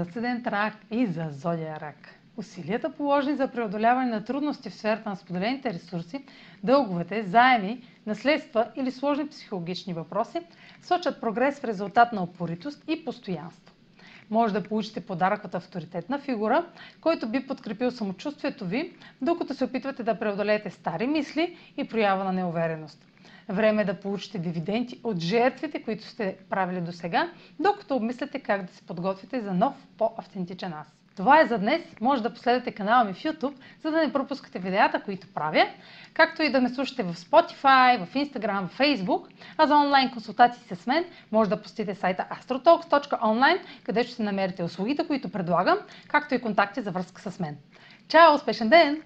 за Асцендент Рак и за Зодия Рак. Усилията положени за преодоляване на трудности в сферата на споделените ресурси, дълговете, заеми, наследства или сложни психологични въпроси сочат прогрес в резултат на опоритост и постоянство. Може да получите подарък от авторитетна фигура, който би подкрепил самочувствието ви, докато се опитвате да преодолеете стари мисли и проява на неувереност. Време да получите дивиденти от жертвите, които сте правили до сега, докато обмисляте как да се подготвите за нов, по-автентичен аз. Това е за днес. Може да последвате канала ми в YouTube, за да не пропускате видеята, които правя, както и да ме слушате в Spotify, в Instagram, в Facebook. А за онлайн консултации с мен може да посетите сайта astrotalks.online, където ще намерите услугите, които предлагам, както и контакти за връзка с мен. Чао! Успешен ден!